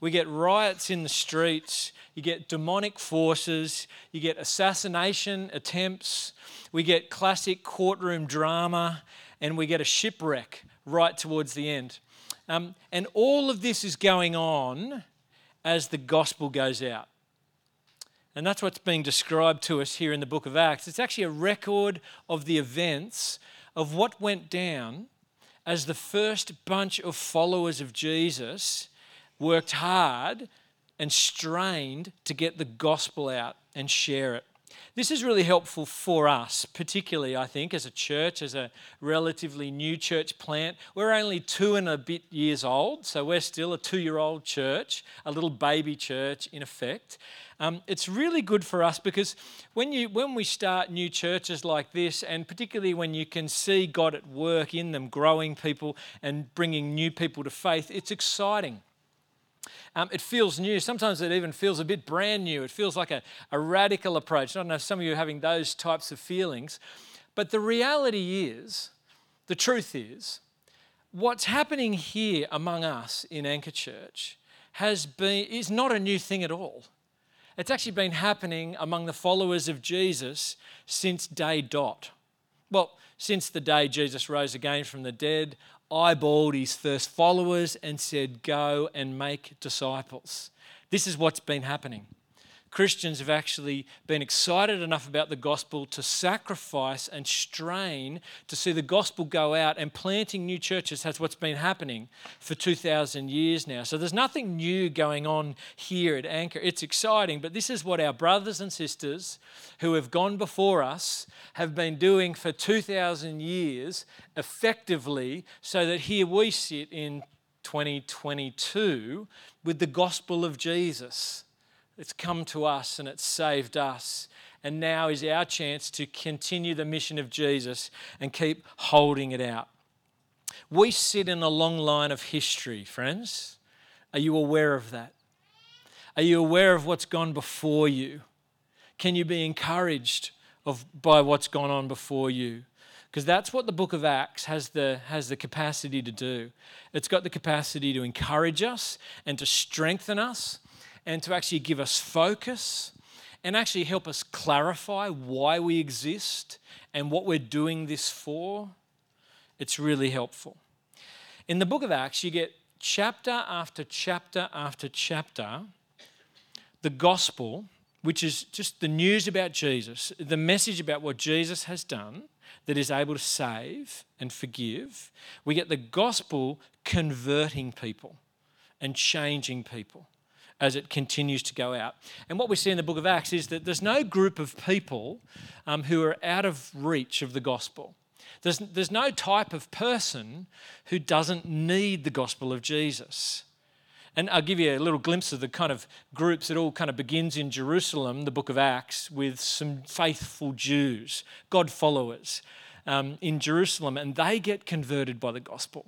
We get riots in the streets, you get demonic forces, you get assassination attempts, we get classic courtroom drama, and we get a shipwreck right towards the end. Um, and all of this is going on as the gospel goes out. And that's what's being described to us here in the book of Acts. It's actually a record of the events of what went down as the first bunch of followers of Jesus worked hard and strained to get the gospel out and share it. This is really helpful for us, particularly, I think, as a church, as a relatively new church plant. We're only two and a bit years old, so we're still a two year old church, a little baby church in effect. Um, it's really good for us because when, you, when we start new churches like this, and particularly when you can see God at work in them, growing people and bringing new people to faith, it's exciting. Um, it feels new. Sometimes it even feels a bit brand new. It feels like a, a radical approach. I don't know if some of you are having those types of feelings. But the reality is, the truth is, what's happening here among us in Anchor Church has been, is not a new thing at all. It's actually been happening among the followers of Jesus since day dot. Well, since the day Jesus rose again from the dead, eyeballed his first followers and said, Go and make disciples. This is what's been happening. Christians have actually been excited enough about the gospel to sacrifice and strain to see the gospel go out, and planting new churches has what's been happening for 2,000 years now. So there's nothing new going on here at Anchor. It's exciting, but this is what our brothers and sisters who have gone before us have been doing for 2,000 years effectively, so that here we sit in 2022 with the gospel of Jesus it's come to us and it's saved us. And now is our chance to continue the mission of Jesus and keep holding it out. We sit in a long line of history, friends. Are you aware of that? Are you aware of what's gone before you? Can you be encouraged of, by what's gone on before you? Because that's what the book of Acts has the, has the capacity to do. It's got the capacity to encourage us and to strengthen us and to actually give us focus and actually help us clarify why we exist and what we're doing this for. It's really helpful. In the book of Acts, you get chapter after chapter after chapter the gospel, which is just the news about Jesus, the message about what Jesus has done that is able to save and forgive. We get the gospel converting people and changing people as it continues to go out. And what we see in the book of Acts is that there's no group of people um, who are out of reach of the gospel. There's, there's no type of person who doesn't need the gospel of Jesus. And I'll give you a little glimpse of the kind of groups. It all kind of begins in Jerusalem, the book of Acts, with some faithful Jews, God followers um, in Jerusalem, and they get converted by the gospel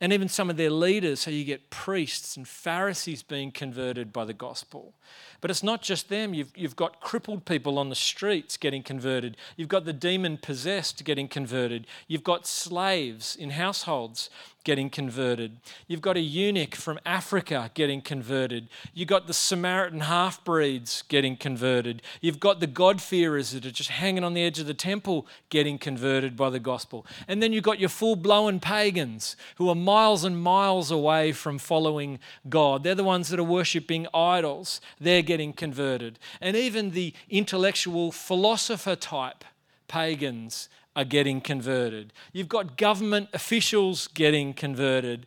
and even some of their leaders. So you get priests and Pharisees being converted by the gospel. But it's not just them. You've, you've got crippled people on the streets getting converted. You've got the demon possessed getting converted. You've got slaves in households getting converted. You've got a eunuch from Africa getting converted. You've got the Samaritan half breeds getting converted. You've got the God-fearers that are just hanging on the edge of the temple getting converted by the gospel. And then you've got your full blown pagans who are miles and miles away from following God. They're the ones that are worshipping idols. They're getting converted. And even the intellectual philosopher type pagans are getting converted. You've got government officials getting converted.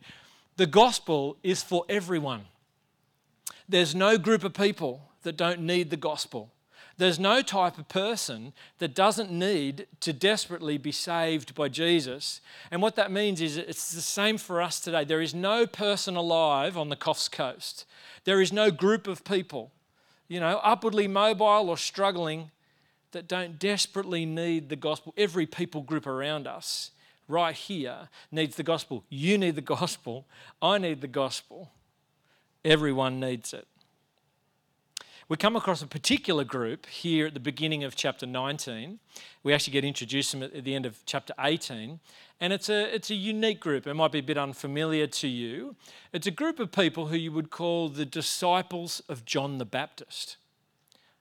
The gospel is for everyone. There's no group of people that don't need the gospel. There's no type of person that doesn't need to desperately be saved by Jesus. And what that means is it's the same for us today. There is no person alive on the Coffs Coast. There is no group of people, you know, upwardly mobile or struggling that don't desperately need the gospel. Every people group around us, right here, needs the gospel. You need the gospel. I need the gospel. Everyone needs it. We come across a particular group here at the beginning of chapter 19. We actually get introduced to them at the end of chapter 18. And it's a, it's a unique group. It might be a bit unfamiliar to you. It's a group of people who you would call the disciples of John the Baptist.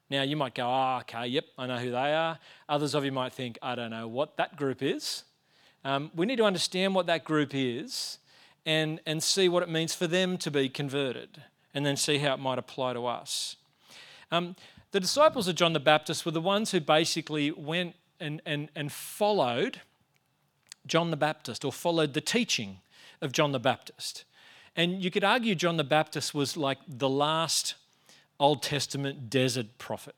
Now, you might go, oh, okay, yep, I know who they are. Others of you might think, I don't know what that group is. Um, we need to understand what that group is and, and see what it means for them to be converted, and then see how it might apply to us. Um, the disciples of John the Baptist were the ones who basically went and, and, and followed John the Baptist or followed the teaching of John the Baptist. And you could argue John the Baptist was like the last Old Testament desert prophet.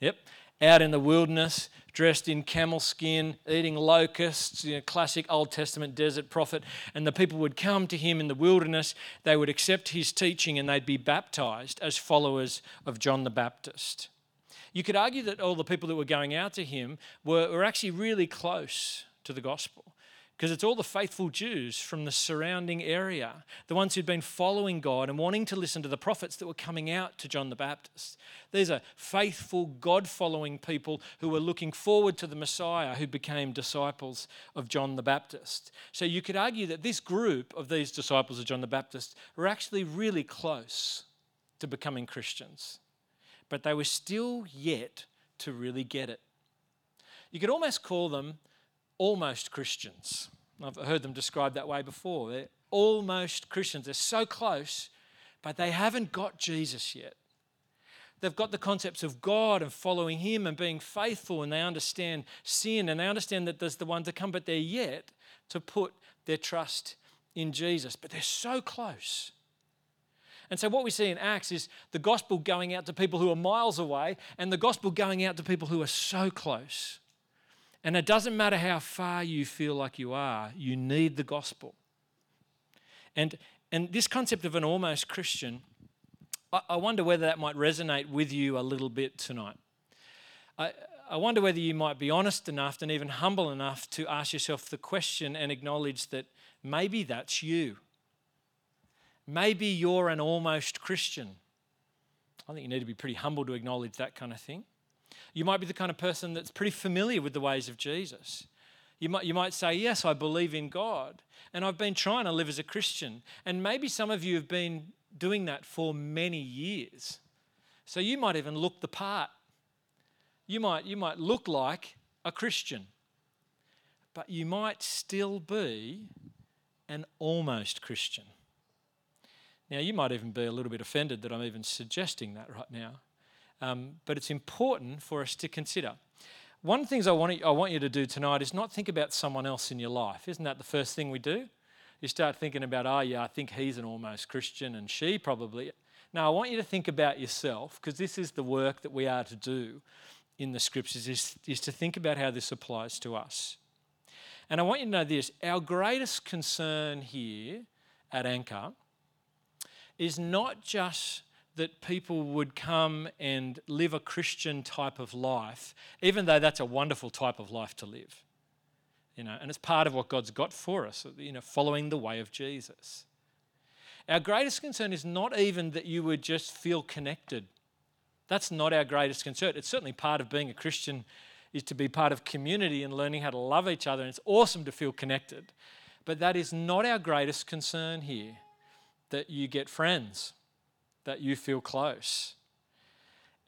Yep. Out in the wilderness, dressed in camel skin, eating locusts, you know, classic Old Testament desert prophet. And the people would come to him in the wilderness, they would accept his teaching, and they'd be baptized as followers of John the Baptist. You could argue that all the people that were going out to him were, were actually really close to the gospel because it's all the faithful Jews from the surrounding area, the ones who'd been following God and wanting to listen to the prophets that were coming out to John the Baptist. These are faithful, God following people who were looking forward to the Messiah who became disciples of John the Baptist. So you could argue that this group of these disciples of John the Baptist were actually really close to becoming Christians, but they were still yet to really get it. You could almost call them almost Christians. I've heard them described that way before. They're almost Christians. They're so close, but they haven't got Jesus yet. They've got the concepts of God and following Him and being faithful, and they understand sin and they understand that there's the one to come, but they're yet to put their trust in Jesus. But they're so close. And so, what we see in Acts is the gospel going out to people who are miles away and the gospel going out to people who are so close. And it doesn't matter how far you feel like you are, you need the gospel. And, and this concept of an almost Christian, I, I wonder whether that might resonate with you a little bit tonight. I, I wonder whether you might be honest enough and even humble enough to ask yourself the question and acknowledge that maybe that's you. Maybe you're an almost Christian. I think you need to be pretty humble to acknowledge that kind of thing. You might be the kind of person that's pretty familiar with the ways of Jesus. You might, you might say, Yes, I believe in God, and I've been trying to live as a Christian. And maybe some of you have been doing that for many years. So you might even look the part. You might, you might look like a Christian, but you might still be an almost Christian. Now, you might even be a little bit offended that I'm even suggesting that right now. Um, but it's important for us to consider. One of the things I want, I want you to do tonight is not think about someone else in your life. Isn't that the first thing we do? You start thinking about, oh, yeah, I think he's an almost Christian and she probably. Now, I want you to think about yourself because this is the work that we are to do in the scriptures, is, is to think about how this applies to us. And I want you to know this our greatest concern here at Anchor is not just that people would come and live a Christian type of life, even though that's a wonderful type of life to live. You know, and it's part of what God's got for us, you know, following the way of Jesus. Our greatest concern is not even that you would just feel connected. That's not our greatest concern. It's certainly part of being a Christian is to be part of community and learning how to love each other. And it's awesome to feel connected. But that is not our greatest concern here, that you get friends that you feel close.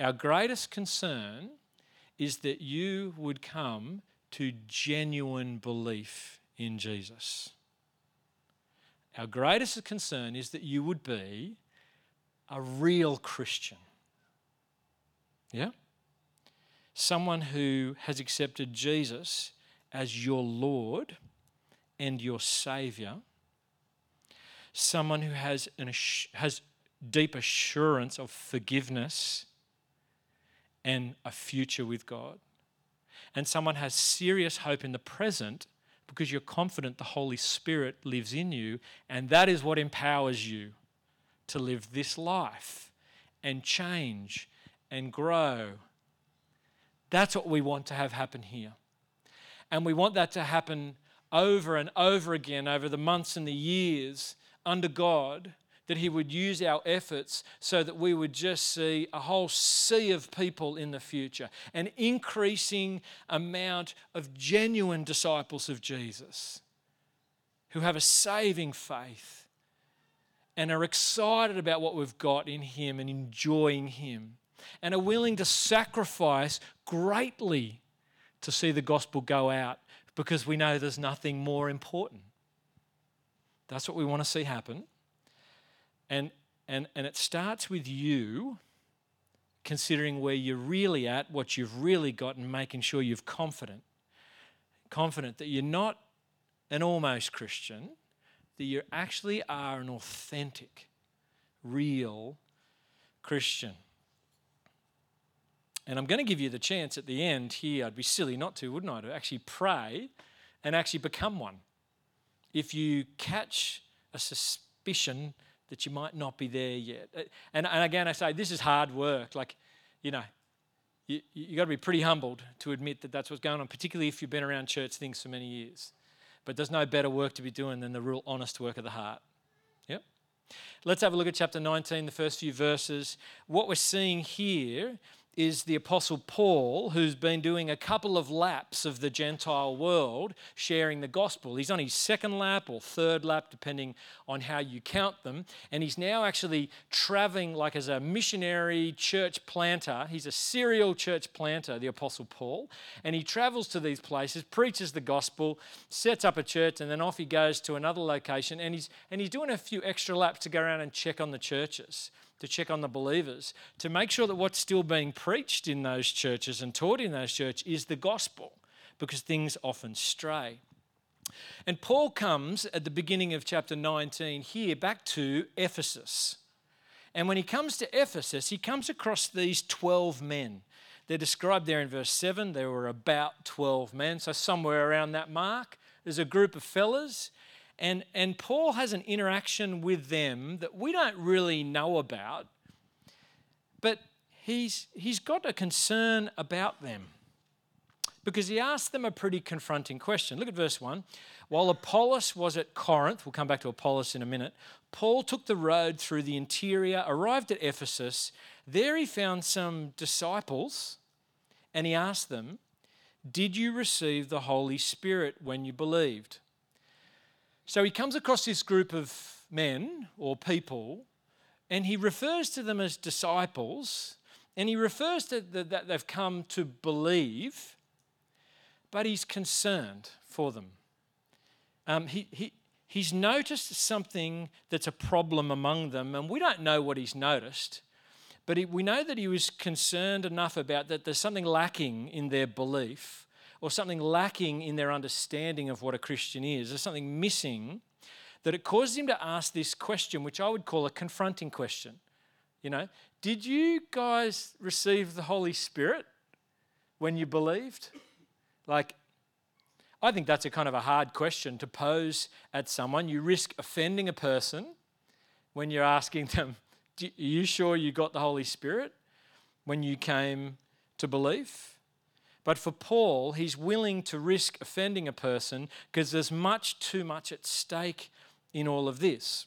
Our greatest concern is that you would come to genuine belief in Jesus. Our greatest concern is that you would be a real Christian. Yeah? Someone who has accepted Jesus as your Lord and your Savior. Someone who has, an, has deep assurance of forgiveness and a future with God. And someone has serious hope in the present because you're confident the Holy Spirit lives in you, and that is what empowers you to live this life and change and grow. That's what we want to have happen here. And we want that to happen over and over again over the months and the years under God that He would use our efforts so that we would just see a whole sea of people in the future, an increasing amount of genuine disciples of Jesus who have a saving faith and are excited about what we've got in Him and enjoying Him and are willing to sacrifice greatly to see the gospel go out because we know there's nothing more important. That's what we want to see happen. And, and, and it starts with you considering where you're really at, what you've really got, and making sure you're confident. Confident that you're not an almost Christian, that you actually are an authentic, real Christian. And I'm going to give you the chance at the end here, I'd be silly not to, wouldn't I, to actually pray and actually become one. If you catch a suspicion that you might not be there yet. Uh, and, and again, I say this is hard work. Like, you know, you, you got to be pretty humbled to admit that that's what's going on, particularly if you've been around church things for many years. But there's no better work to be doing than the real honest work of the heart. Yep. Let's have a look at chapter 19, the first few verses. What we're seeing here is the Apostle Paul, who's been doing a couple of laps of the Gentile world sharing the gospel. He's on his second lap or third lap, depending on how you count them. And he's now actually traveling like as a missionary church planter. He's a serial church planter, the Apostle Paul. And he travels to these places, preaches the gospel, sets up a church, and then off he goes to another location. And he's, and he's doing a few extra laps to go around and check on the churches to check on the believers, to make sure that what's still being preached in those churches and taught in those churches is the gospel, because things often stray. And Paul comes at the beginning of chapter 19 here back to Ephesus. And when he comes to Ephesus, he comes across these 12 men. They're described there in verse 7. There were about 12 men, so somewhere around that mark. There's a group of fellas and, and Paul has an interaction with them that we don't really know about, but he's, he's got a concern about them because he asks them a pretty confronting question. Look at verse 1. While Apollos was at Corinth, we'll come back to Apollos in a minute, Paul took the road through the interior, arrived at Ephesus. There he found some disciples and he asked them, Did you receive the Holy Spirit when you believed? So he comes across this group of men or people, and he refers to them as disciples, and he refers to the, that they've come to believe, but he's concerned for them. Um, he, he, he's noticed something that's a problem among them, and we don't know what he's noticed. But he, we know that he was concerned enough about that there's something lacking in their belief or something lacking in their understanding of what a Christian is. There's something missing that it caused him to ask this question, which I would call a confronting question. You know, did you guys receive the Holy Spirit when you believed? Like, I think that's a kind of a hard question to pose at someone. You risk offending a person when you're asking them, Are you sure you got the Holy Spirit when you came to believe? But for Paul, he's willing to risk offending a person because there's much too much at stake in all of this.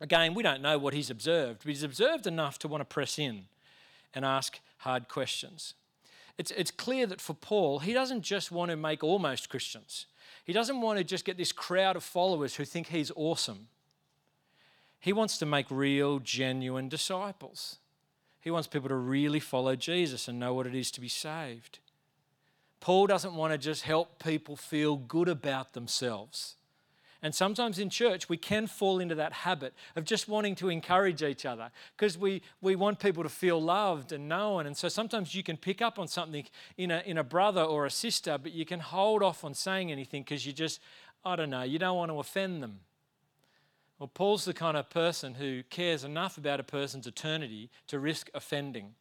Again, we don't know what he's observed, but he's observed enough to want to press in and ask hard questions. It's, it's clear that for Paul, he doesn't just want to make almost Christians. He doesn't want to just get this crowd of followers who think he's awesome. He wants to make real, genuine disciples. He wants people to really follow Jesus and know what it is to be saved. Paul doesn't want to just help people feel good about themselves. And sometimes in church, we can fall into that habit of just wanting to encourage each other because we, we want people to feel loved and known. And so sometimes you can pick up on something in a, in a brother or a sister, but you can hold off on saying anything because you just, I don't know, you don't want to offend them. Well, Paul's the kind of person who cares enough about a person's eternity to risk offending.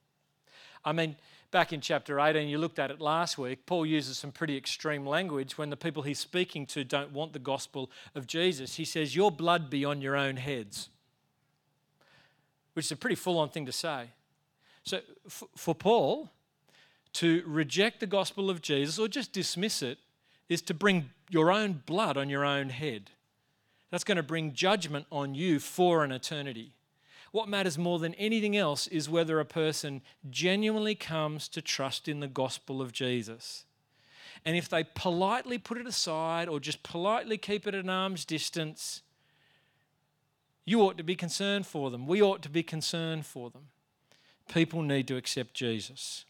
I mean, back in chapter 18, you looked at it last week, Paul uses some pretty extreme language when the people he's speaking to don't want the gospel of Jesus. He says, Your blood be on your own heads, which is a pretty full on thing to say. So for Paul, to reject the gospel of Jesus or just dismiss it is to bring your own blood on your own head. That's going to bring judgment on you for an eternity. What matters more than anything else is whether a person genuinely comes to trust in the gospel of Jesus. And if they politely put it aside or just politely keep it at an arm's distance, you ought to be concerned for them. We ought to be concerned for them. People need to accept Jesus.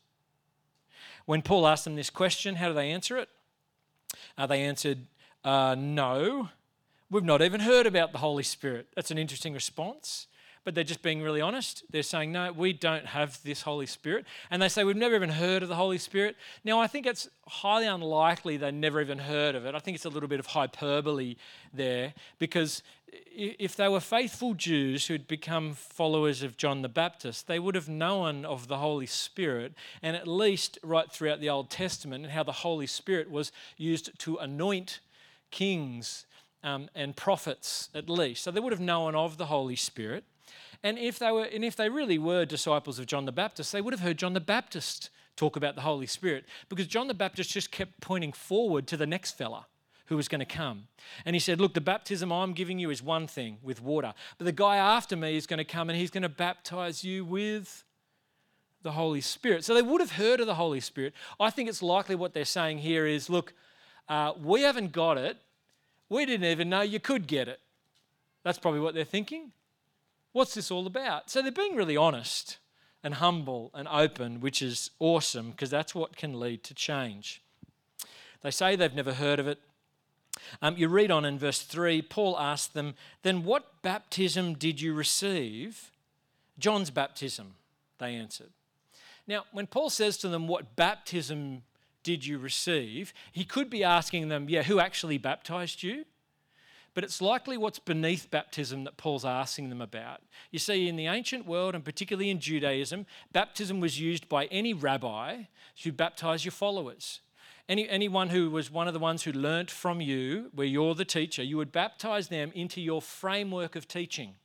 When Paul asked them this question, how do they answer it? Uh, they answered, uh, No, we've not even heard about the Holy Spirit. That's an interesting response but they're just being really honest. They're saying, no, we don't have this Holy Spirit. And they say, we've never even heard of the Holy Spirit. Now, I think it's highly unlikely they never even heard of it. I think it's a little bit of hyperbole there because if they were faithful Jews who'd become followers of John the Baptist, they would have known of the Holy Spirit, and at least right throughout the Old Testament, and how the Holy Spirit was used to anoint kings um, and prophets, at least. So they would have known of the Holy Spirit. And if they were, and if they really were disciples of John the Baptist, they would have heard John the Baptist talk about the Holy Spirit because John the Baptist just kept pointing forward to the next fella who was going to come. And he said, Look, the baptism I'm giving you is one thing with water, but the guy after me is going to come and he's going to baptize you with the Holy Spirit. So they would have heard of the Holy Spirit. I think it's likely what they're saying here is, Look, uh, we haven't got it. We didn't even know you could get it. That's probably what they're thinking. What's this all about? So they're being really honest and humble and open, which is awesome because that's what can lead to change. They say they've never heard of it. Um, you read on in verse 3, Paul asked them, Then what baptism did you receive? John's baptism, they answered. Now, when Paul says to them, What baptism did you receive? He could be asking them, Yeah, who actually baptized you? But it's likely what's beneath baptism that Paul's asking them about. You see, in the ancient world, and particularly in Judaism, baptism was used by any rabbi to baptize your followers. Any, anyone who was one of the ones who learnt from you, where you're the teacher, you would baptize them into your framework of teaching.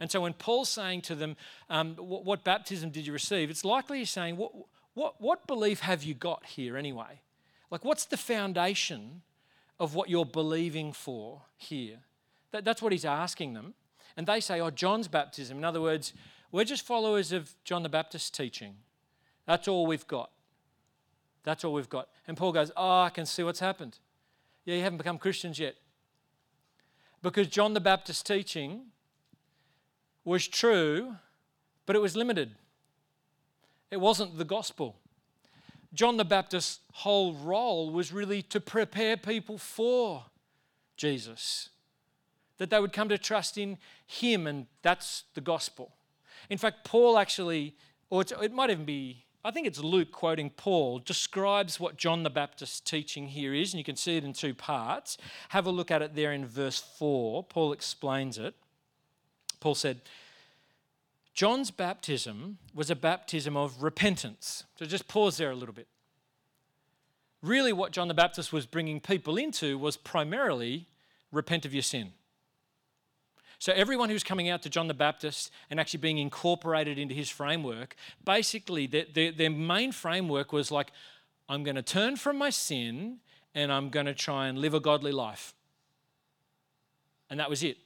And so when Paul's saying to them, um, what, what, baptism did you receive? It's likely he's saying, what, what, what belief have you got here anyway? Like, what's the foundation of what you're believing for here? That, that's what he's asking them. And they say, oh, John's baptism. In other words, we're just followers of John the Baptist's teaching. That's all we've got. That's all we've got. And Paul goes, oh, I can see what's happened. Yeah, you haven't become Christians yet. Because John the Baptist's teaching was true, but it was limited. It wasn't the gospel. John the Baptist's whole role was really to prepare people for Jesus, that they would come to trust in him, and that's the gospel. In fact, Paul actually, or it might even be, I think it's Luke quoting Paul, describes what John the Baptist's teaching here is, and you can see it in two parts. Have a look at it there in verse 4. Paul explains it. Paul said, John's baptism was a baptism of repentance. So just pause there a little bit. Really, what John the Baptist was bringing people into was primarily repent of your sin. So, everyone who's coming out to John the Baptist and actually being incorporated into his framework, basically, their, their, their main framework was like, I'm going to turn from my sin and I'm going to try and live a godly life. And that was it.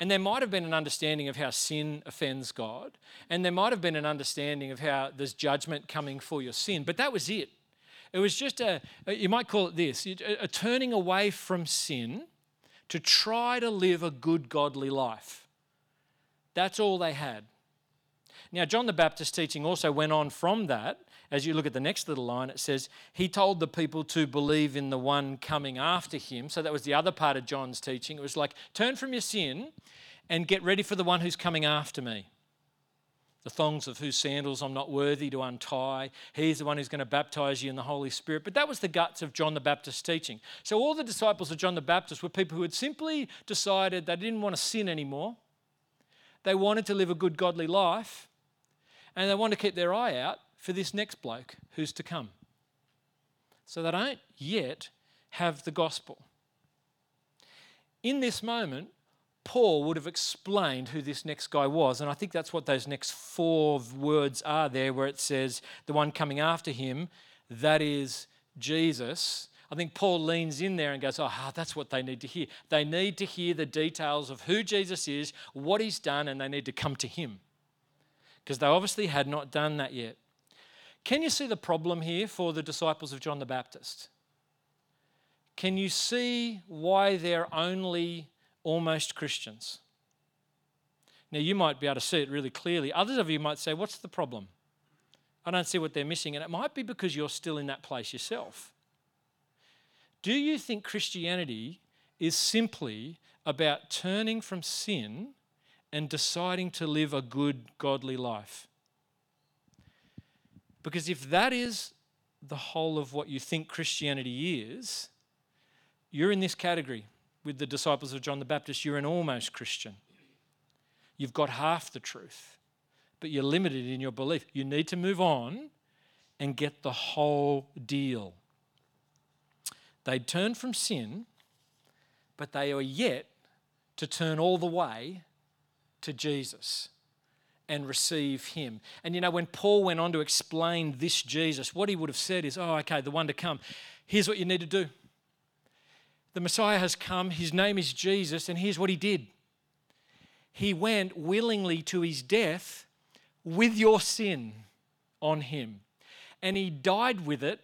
And there might have been an understanding of how sin offends God, and there might have been an understanding of how there's judgment coming for your sin, but that was it. It was just a, you might call it this, a turning away from sin to try to live a good, godly life. That's all they had. Now, John the Baptist's teaching also went on from that. As you look at the next little line, it says, He told the people to believe in the one coming after him. So that was the other part of John's teaching. It was like, turn from your sin and get ready for the one who's coming after me. The thongs of whose sandals I'm not worthy to untie. He's the one who's going to baptize you in the Holy Spirit. But that was the guts of John the Baptist's teaching. So all the disciples of John the Baptist were people who had simply decided they didn't want to sin anymore. They wanted to live a good, godly life and they want to keep their eye out for this next bloke who's to come. So they don't yet have the gospel. In this moment, Paul would have explained who this next guy was. And I think that's what those next four words are there, where it says, the one coming after him, that is Jesus. I think Paul leans in there and goes, Oh, that's what they need to hear. They need to hear the details of who Jesus is, what he's done, and they need to come to him. Because they obviously had not done that yet. Can you see the problem here for the disciples of John the Baptist? Can you see why they're only almost Christians? Now, you might be able to see it really clearly. Others of you might say, What's the problem? I don't see what they're missing. And it might be because you're still in that place yourself. Do you think Christianity is simply about turning from sin and deciding to live a good, godly life? Because if that is the whole of what you think Christianity is, you're in this category with the disciples of John the Baptist. You're an almost Christian. You've got half the truth, but you're limited in your belief. You need to move on and get the whole deal. They'd turned from sin, but they are yet to turn all the way to Jesus and receive him. And you know, when Paul went on to explain this Jesus, what he would have said is, oh, okay, the one to come. Here's what you need to do. The Messiah has come, his name is Jesus, and here's what he did. He went willingly to his death with your sin on him. And he died with it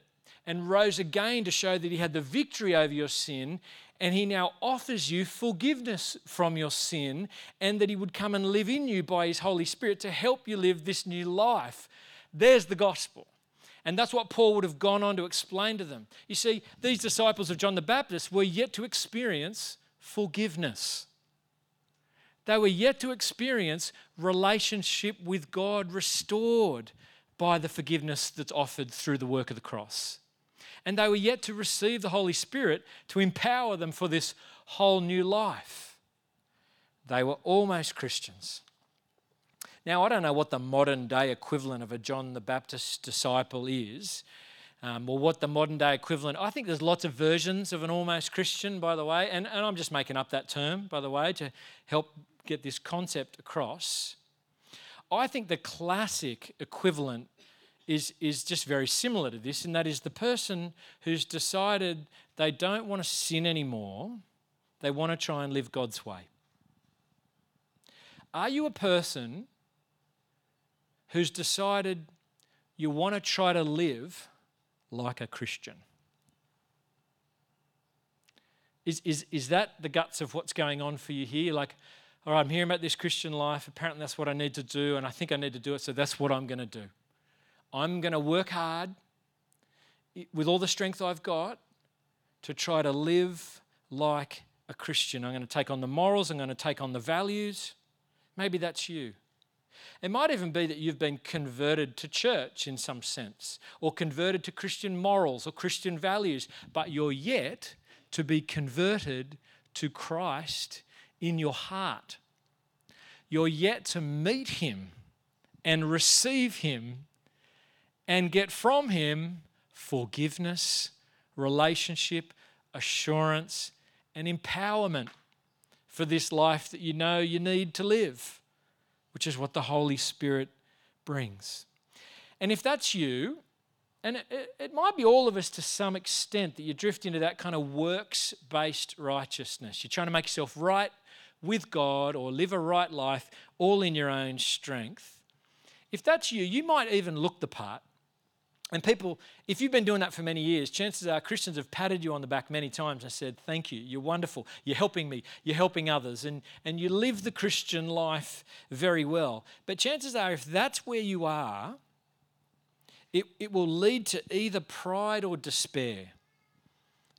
and rose again to show that he had the victory over your sin. And he now offers you forgiveness from your sin and that he would come and live in you by his Holy Spirit to help you live this new life. There's the gospel. And that's what Paul would have gone on to explain to them. You see, these disciples of John the Baptist were yet to experience forgiveness. They were yet to experience relationship with God restored by the forgiveness that's offered through the work of the cross and they were yet to receive the Holy Spirit to empower them for this whole new life. They were almost Christians. Now, I don't know what the modern day equivalent of a John the Baptist disciple is, um, or what the modern day equivalent. I think there's lots of versions of an almost Christian, by the way, and, and I'm just making up that term, by the way, to help get this concept across. I think the classic equivalent is, is just very similar to this, and that is the person who's decided they don't want to sin anymore, they want to try and live God's way. Are you a person who's decided you want to try to live like a Christian? Is, is, is that the guts of what's going on for you here? Like, all right, I'm hearing about this Christian life. Apparently, that's what I need to do, and I think I need to do it, so that's what I'm going to do. I'm going to work hard with all the strength I've got to try to live like a Christian. I'm going to take on the morals, I'm going to take on the values. Maybe that's you. It might even be that you've been converted to church in some sense, or converted to Christian morals or Christian values, but you're yet to be converted to Christ in your heart. You're yet to meet Him and receive Him and get from Him forgiveness, relationship, assurance, and empowerment for this life that you know you need to live, which is what the Holy Spirit brings. And if that's you, and it, it, might be all of us to some extent that you drift into that kind of works based righteousness. You're trying to make yourself right with God or live a right life all in your own strength. If that's you, you might even look the part. And people, if you've been doing that for many years, chances are Christians have patted you on the back many times and said, Thank you, you're wonderful, you're helping me, you're helping others, and, and you live the Christian life very well. But chances are, if that's where you are, it, it will lead to either pride or despair.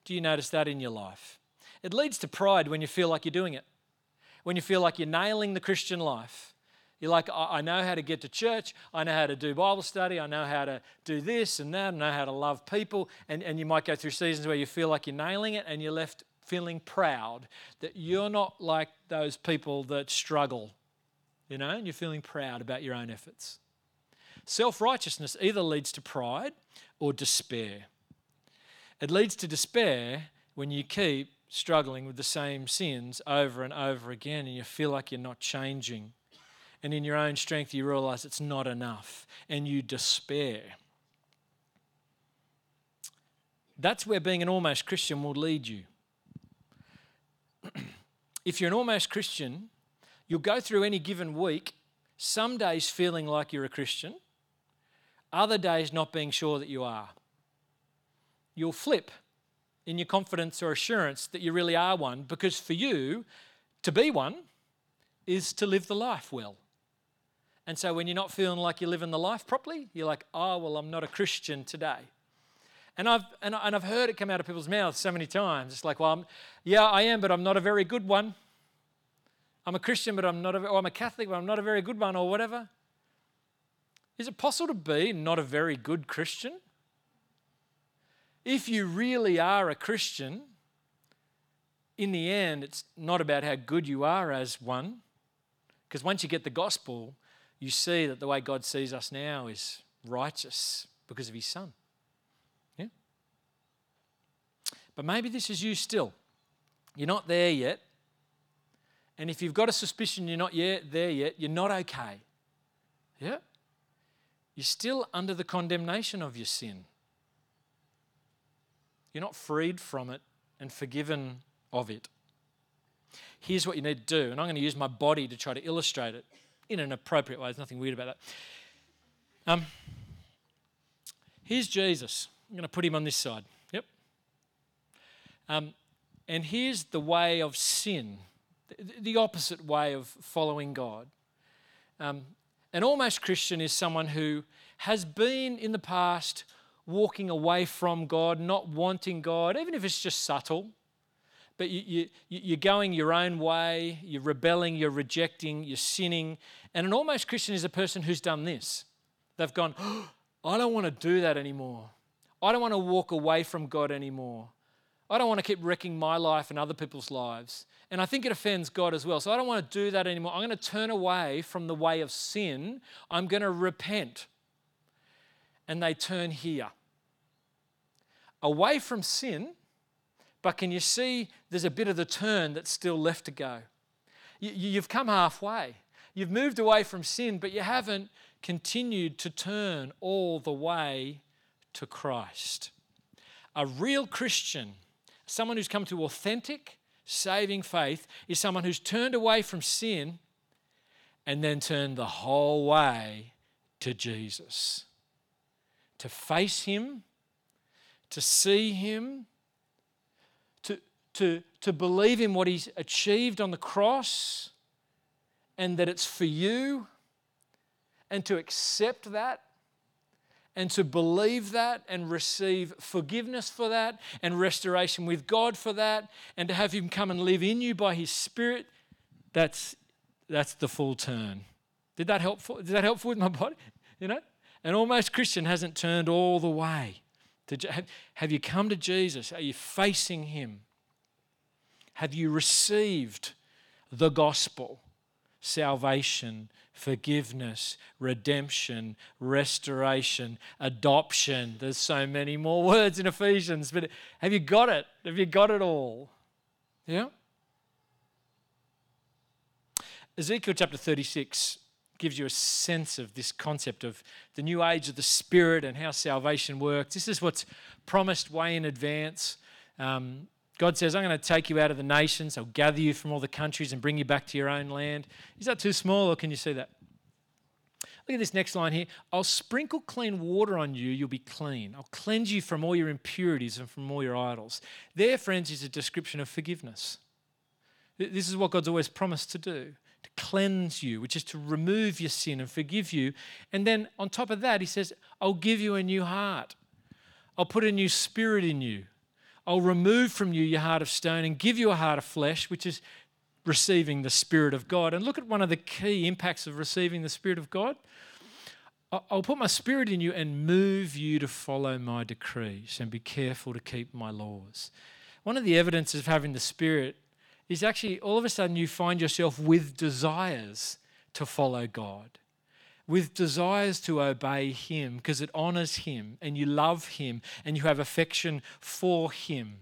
Do you notice that in your life? It leads to pride when you feel like you're doing it, when you feel like you're nailing the Christian life you're like, I know how to get to church. I know how to do Bible study. I know how to do this and that. I know how to love people. And, and you might go through seasons where you feel like you're nailing it and you're left feeling proud that you're not like those people that struggle, you know, and you're feeling proud about your own efforts. Self righteousness either leads to pride or despair. It leads to despair when you keep struggling with the same sins over and over again and you feel like you're not changing and in your own strength you realize it's not enough and you despair. That's where being an almost Christian will lead you. if you're an almost Christian, you'll go through any given week, some days feeling like you're a Christian, other days not being sure that you are. You'll flip in your confidence or assurance that you really are one because for you, to be one is to live the life well. And so when you're not feeling like you're living the life properly, you're like, oh, well, I'm not a Christian today. And I've, and, and I've heard it come out of people's mouths so many times. It's like, well, I'm, yeah, I am, but I'm not a very good one. I'm a Christian, but I'm not a, or I'm a Catholic, but I'm not a very good one, or whatever. Is it possible to be not a very good Christian? If you really are a Christian, in the end, it's not about how good you are as one, because once you get the gospel, you see that the way God sees us now is righteous because of his son. Yeah? But maybe this is you still. You're not there yet. And if you've got a suspicion you're not yet there yet, you're not okay. Yeah? You're still under the condemnation of your sin. You're not freed from it and forgiven of it. Here's what you need to do, and I'm going to use my body to try to illustrate it in an appropriate way. There's nothing weird about that. Um, here's Jesus. I'm going to put him on this side. Yep. Um, and here's the way of sin, the opposite way of following God. Um, an almost Christian is someone who has been in the past walking away from God, not wanting God, even if it's just subtle. But you, you, you're going your own way, you're rebelling, you're rejecting, you're sinning. And an almost Christian is a person who's done this. They've gone, oh, I don't want to do that anymore. I don't want to walk away from God anymore. I don't want to keep wrecking my life and other people's lives. And I think it offends God as well. So I don't want to do that anymore. I'm going to turn away from the way of sin. I'm going to repent and they turn here. Away from sin, but can you see there's a bit of the turn that's still left to go? You've come halfway. You've moved away from sin, but you haven't continued to turn all the way to Christ. A real Christian, someone who's come to authentic, saving faith, is someone who's turned away from sin and then turned the whole way to Jesus to face Him, to see Him, to, to, believe in what He's achieved on the cross and that it's for you, and to accept that and to believe that and receive forgiveness for that and restoration with God for that and to have Him come and live in you by His Spirit, that's, that's the full turn. Did that help? Did that help with my body? You know? An almost Christian hasn't turned all the way. To, have you come to Jesus? Are you facing Him? Have you received the gospel? Salvation, forgiveness, redemption, restoration, adoption. There's so many more words in Ephesians, but have you got it? Have you got it all? Yeah? Ezekiel chapter 36 gives you a sense of this concept of the new age of the Spirit and how salvation works. This is what's promised way in advance. Um, God says, I'm going to take you out of the nations, I'll gather you from all the countries and bring you back to your own land. Is that too small, or can you see that? Look at this next line here. I'll sprinkle clean water on you, you'll be clean. I'll cleanse you from all your impurities and from all your idols. There, friends, is a description of forgiveness. This is what God's always promised to do to cleanse you, which is to remove your sin and forgive you. And then on top of that, he says, I'll give you a new heart. I'll put a new spirit in you. I'll remove from you your heart of stone and give you a heart of flesh, which is receiving the Spirit of God. And look at one of the key impacts of receiving the Spirit of God. I'll put my Spirit in you and move you to follow my decrees and be careful to keep my laws. One of the evidences of having the Spirit is actually all of a sudden you find yourself with desires to follow God, with desires to obey Him because it honors Him and you love Him and you have affection for Him.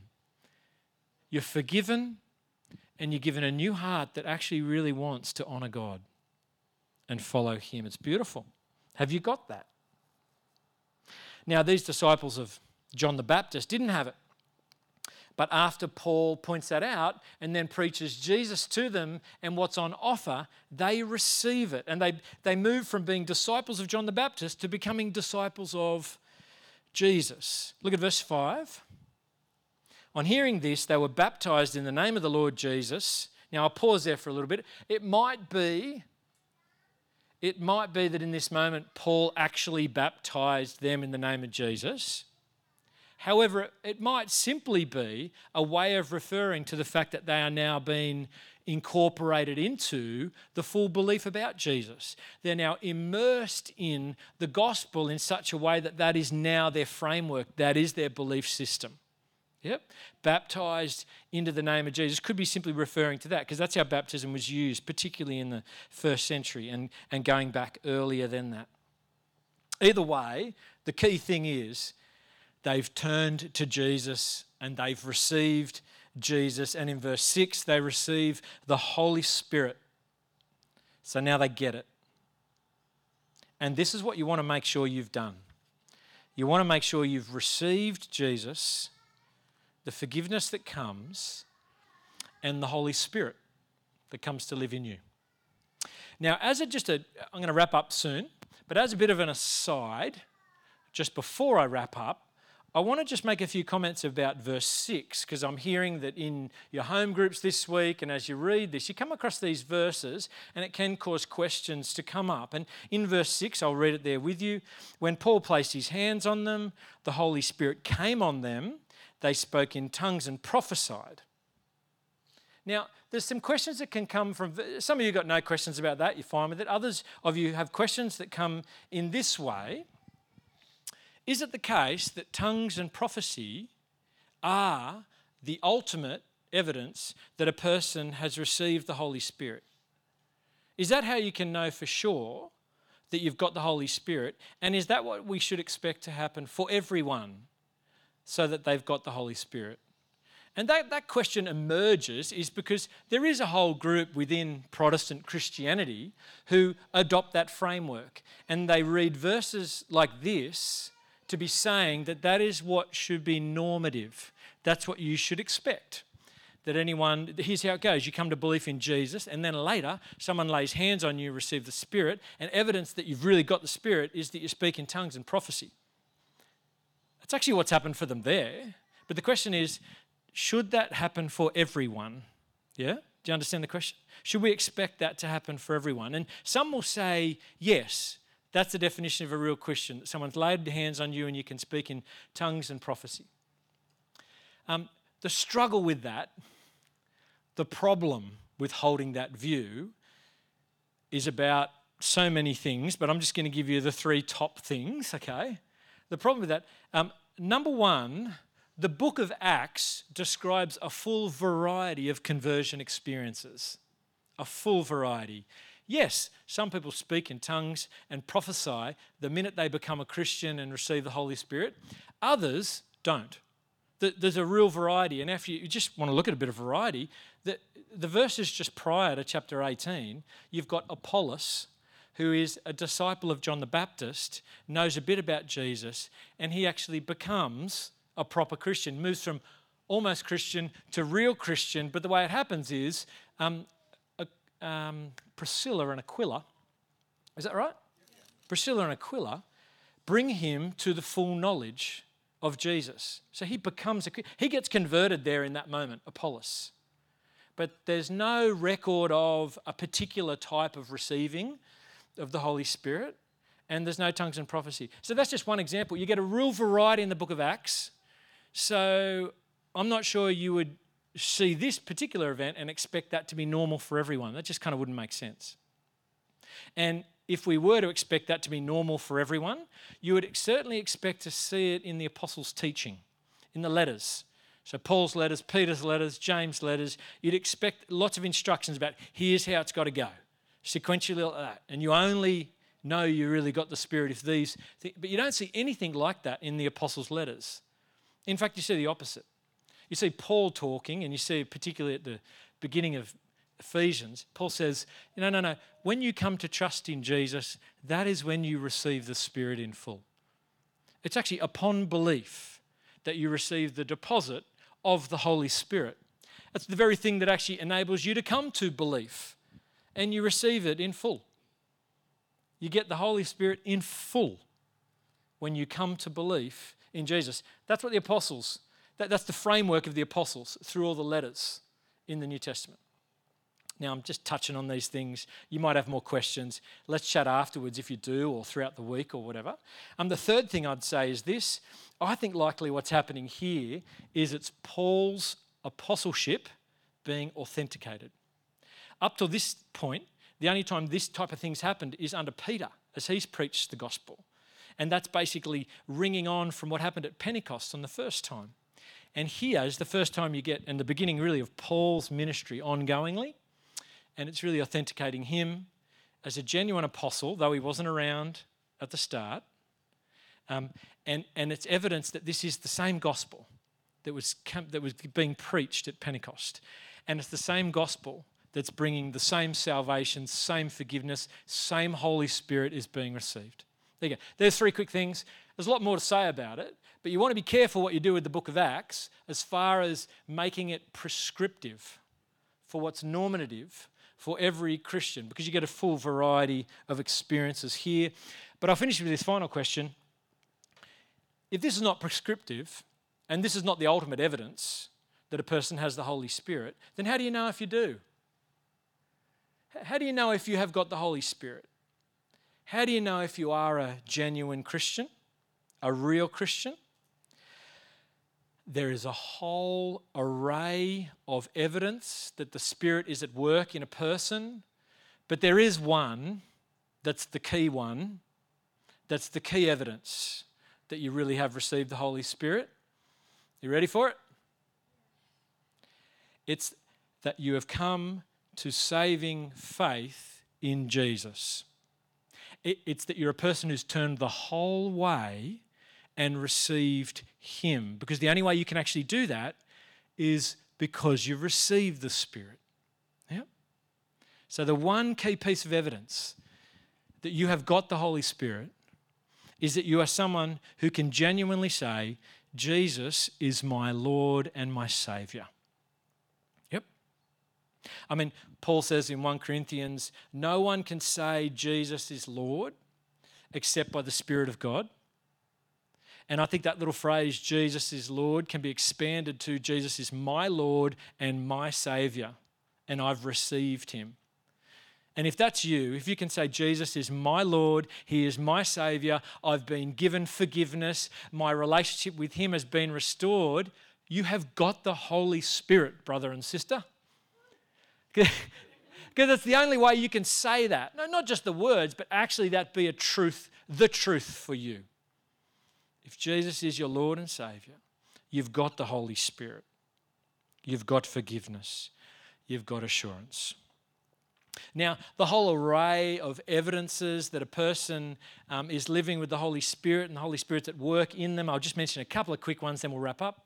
You're forgiven and you're given a new heart that actually really wants to honor God and follow Him. It's beautiful. Have you got that? Now, these disciples of John the Baptist didn't have it. But after Paul points that out and then preaches Jesus to them and what's on offer, they receive it. And they, they move from being disciples of John the Baptist to becoming disciples of Jesus. Look at verse 5. On hearing this, they were baptized in the name of the Lord Jesus. Now I'll pause there for a little bit. It might be it might be that in this moment Paul actually baptized them in the name of Jesus. However, it might simply be a way of referring to the fact that they are now being incorporated into the full belief about Jesus. They're now immersed in the gospel in such a way that that is now their framework, that is their belief system. Yep. Baptized into the name of Jesus could be simply referring to that because that's how baptism was used, particularly in the first century and, and going back earlier than that. Either way, the key thing is They've turned to Jesus and they've received Jesus. And in verse 6, they receive the Holy Spirit. So now they get it. And this is what you want to make sure you've done. You want to make sure you've received Jesus, the forgiveness that comes, and the Holy Spirit that comes to live in you. Now, as a just a, I'm going to wrap up soon, but as a bit of an aside, just before I wrap up, I want to just make a few comments about verse 6 because I'm hearing that in your home groups this week and as you read this, you come across these verses and it can cause questions to come up. And in verse 6, I'll read it there with you. When Paul placed his hands on them, the Holy Spirit came on them, they spoke in tongues and prophesied. Now, there's some questions that can come from some of you got no questions about that, you're fine with it. Others of you have questions that come in this way. Is it the case that tongues and prophecy are the ultimate evidence that a person has received the Holy Spirit? Is that how you can know for sure that you've got the Holy Spirit? And is that what we should expect to happen for everyone so that they've got the Holy Spirit? And that, that question emerges is because there is a whole group within Protestant Christianity who adopt that framework and they read verses like this to be saying that that is what should be normative. That's what you should expect. That anyone, here's how it goes you come to belief in Jesus, and then later someone lays hands on you, receive the Spirit, and evidence that you've really got the Spirit is that you speak in tongues and prophecy. That's actually what's happened for them there. But the question is should that happen for everyone? Yeah? Do you understand the question? Should we expect that to happen for everyone? And some will say yes, that's the definition of a real Christian. Someone's laid hands on you and you can speak in tongues and prophecy. Um, the struggle with that, the problem with holding that view, is about so many things, but I'm just going to give you the three top things, okay? The problem with that, um, number one, the book of Acts describes a full variety of conversion experiences. A full variety. Yes, some people speak in tongues and prophesy the minute they become a Christian and receive the Holy Spirit. Others don't. There's a real variety. And if you just want to look at a bit of variety, the, the verses just prior to chapter 18, you've got Apollos, who is a disciple of John the Baptist, knows a bit about Jesus, and he actually becomes a proper Christian, moves from almost Christian to real Christian. But the way it happens is um, um, Priscilla and Aquila, is that right? Priscilla and Aquila bring him to the full knowledge of Jesus. So he becomes, he gets converted there in that moment, Apollos. But there's no record of a particular type of receiving of the Holy Spirit, and there's no tongues and prophecy. So that's just one example. You get a real variety in the book of Acts. So I'm not sure you would see this particular event and expect that to be normal for everyone. That just kind of wouldn't make sense. And if we were to expect that to be normal for everyone, you would certainly expect to see it in the apostles' teaching, in the letters. So, Paul's letters, Peter's letters, James' letters, you'd expect lots of instructions about here's how it's got to go, sequentially like that. And you only know you really got the Spirit if these, th- but you don't see anything like that in the apostles' letters. In fact, you see the opposite. You see Paul talking, and you see particularly at the beginning of Ephesians, Paul says, No, no, no. When you come to trust in Jesus, that is when you receive the Spirit in full. It's actually upon belief that you receive the deposit of the Holy Spirit. That's the very thing that actually enables you to come to belief and you receive it in full. You get the Holy Spirit in full when you come to belief in Jesus. That's what the apostles, that, that's the framework of the apostles through all the letters in the New Testament. Now, I'm just touching on these things. You might have more questions. Let's chat afterwards if you do, or throughout the week, or whatever. Um, the third thing I'd say is this I think likely what's happening here is it's Paul's apostleship being authenticated. Up to this point, the only time this type of thing's happened is under Peter as he's preached the gospel. And that's basically ringing on from what happened at Pentecost on the first time. And here is the first time you get, and the beginning really of Paul's ministry ongoingly and it's really authenticating him as a genuine apostle, though he wasn't around at the start. Um, and, and it's evidence that this is the same gospel that was, that was being preached at Pentecost. And it's the same gospel that's bringing the same salvation, same forgiveness, same Holy Spirit is being received. There you go. There's three quick things. There's a lot more to say about it, but you want to be careful what you do with the book of Acts as far as making it prescriptive for what's normative for every Christian because you get a full variety of experiences here. But I'll finish with this final question. If this is not prescriptive, and this is not the ultimate evidence that a person has the Holy Spirit, then how do you know if you do? How do you know if you have got the Holy Spirit? How do you know if you are a genuine Christian, a real Christian? There is a whole array of evidence that the Spirit is at work in a person, but there is one that's the key one, that's the key evidence that you really have received the Holy Spirit. You ready for it? It's that you have come to saving faith in Jesus. It's that you're a person who's turned the whole way and received Him. Because the only way you can actually do that is because you've received the Spirit. Yeah? So, the one key piece of evidence that you have got the Holy Spirit is that you are someone who can genuinely say, Jesus is my Lord and my Savior. Yep. I mean, Paul says in 1 Corinthians, no one can say Jesus is Lord except by the Spirit of God. And I think that little phrase, Jesus is Lord, can be expanded to Jesus is my Lord and my Savior, and I've received him. And if that's you, if you can say, Jesus is my Lord, He is my Savior, I've been given forgiveness, my relationship with Him has been restored, you have got the Holy Spirit, brother and sister. Because it's the only way you can say that. No, not just the words, but actually that be a truth, the truth for you. If Jesus is your Lord and Savior, you've got the Holy Spirit. You've got forgiveness. You've got assurance. Now, the whole array of evidences that a person um, is living with the Holy Spirit and the Holy Spirit's at work in them, I'll just mention a couple of quick ones, then we'll wrap up.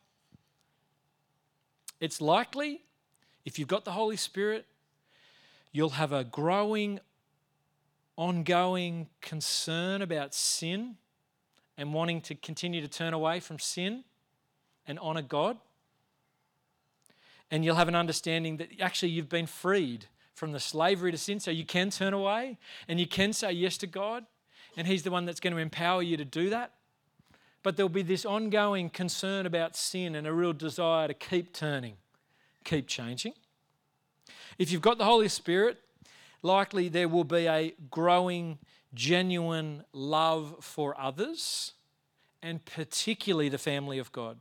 It's likely, if you've got the Holy Spirit, you'll have a growing, ongoing concern about sin and wanting to continue to turn away from sin and honor God. And you'll have an understanding that actually you've been freed from the slavery to sin, so you can turn away and you can say yes to God, and He's the one that's going to empower you to do that. But there'll be this ongoing concern about sin and a real desire to keep turning, keep changing. If you've got the Holy Spirit, likely there will be a growing genuine love for others, and particularly the family of God.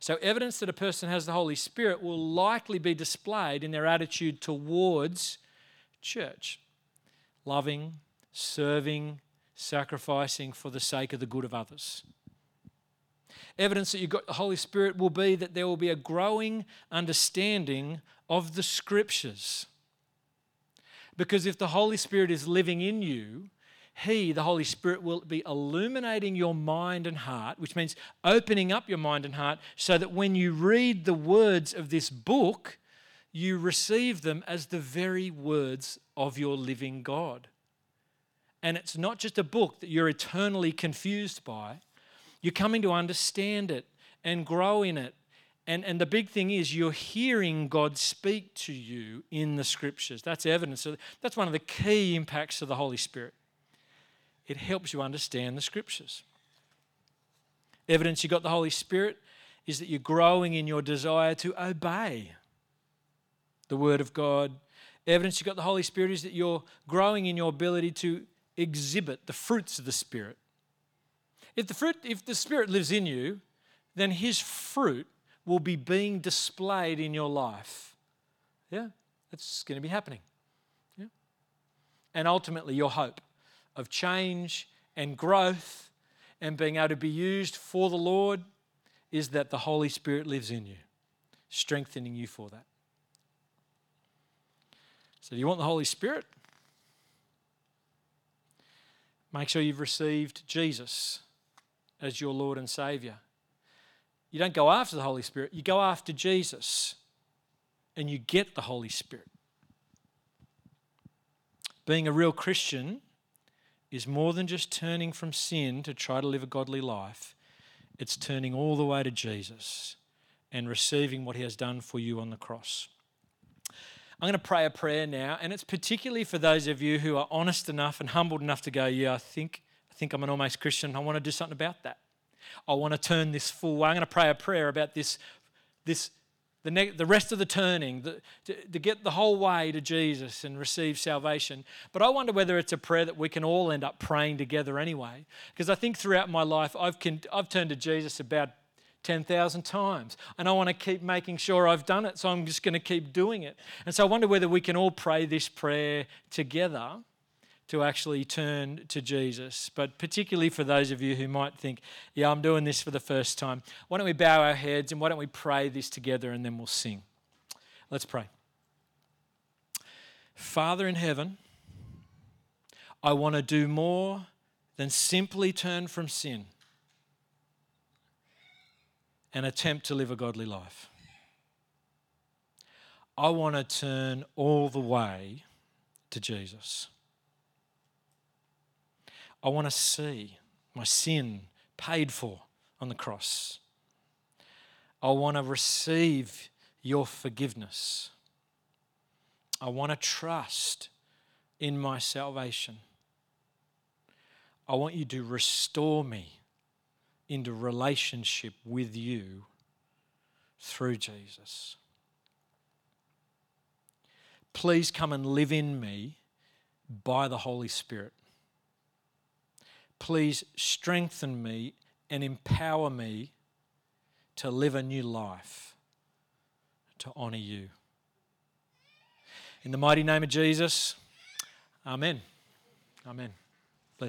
So, evidence that a person has the Holy Spirit will likely be displayed in their attitude towards church loving, serving, sacrificing for the sake of the good of others. Evidence that you've got the Holy Spirit will be that there will be a growing understanding of the scriptures. Because if the Holy Spirit is living in you, He, the Holy Spirit, will be illuminating your mind and heart, which means opening up your mind and heart so that when you read the words of this book, you receive them as the very words of your living God. And it's not just a book that you're eternally confused by, You're coming to understand it and grow in it. And, and the big thing is, you're hearing God speak to you in the scriptures. That's evidence. That's one of the key impacts of the Holy Spirit. It helps you understand the scriptures. Evidence you got the Holy Spirit is that you're growing in your desire to obey the Word of God. Evidence you got the Holy Spirit is that you're growing in your ability to exhibit the fruits of the Spirit. If the fruit, if the Spirit lives in you, then His fruit will be being displayed in your life. Yeah, that's going to be happening. Yeah. And ultimately, your hope of change and growth and being able to be used for the Lord is that the Holy Spirit lives in you, strengthening you for that. So, do you want the Holy Spirit? Make sure you've received Jesus as your Lord and Savior. You don't go after the Holy Spirit, you go after Jesus and you get the Holy Spirit. Being a real Christian is more than just turning from sin to try to live a godly life, it's turning all the way to Jesus and receiving what He has done for you on the cross. I'm going to pray a prayer now, and it's particularly for those of you who are honest enough and humbled enough to go, Yeah, I think, I think I'm an almost Christian. I want to do something about that. I want to turn this full way. I'm going to pray a prayer about this, this the, ne- the rest of the turning, the, to, to get the whole way to Jesus and receive salvation. But I wonder whether it's a prayer that we can all end up praying together anyway. Because I think throughout my life, I've, con- I've turned to Jesus about 10,000 times. And I want to keep making sure I've done it, so I'm just going to keep doing it. And so I wonder whether we can all pray this prayer together to actually turn to Jesus. But particularly for those of you who might think, yeah, I'm doing this for the first time, why don't we bow our heads and why don't we pray this together and then we'll sing? Let's pray. Father in heaven, I want to do more than simply turn from sin and attempt to live a godly life. I want to turn all the way to Jesus. I want to see my sin paid for on the cross. I want to receive your forgiveness. I want to trust in my salvation. I want you to restore me into relationship with you through Jesus. Please come and live in me by the Holy Spirit please strengthen me and empower me to live a new life, to honour you. In the mighty name of Jesus, Amen. Amen.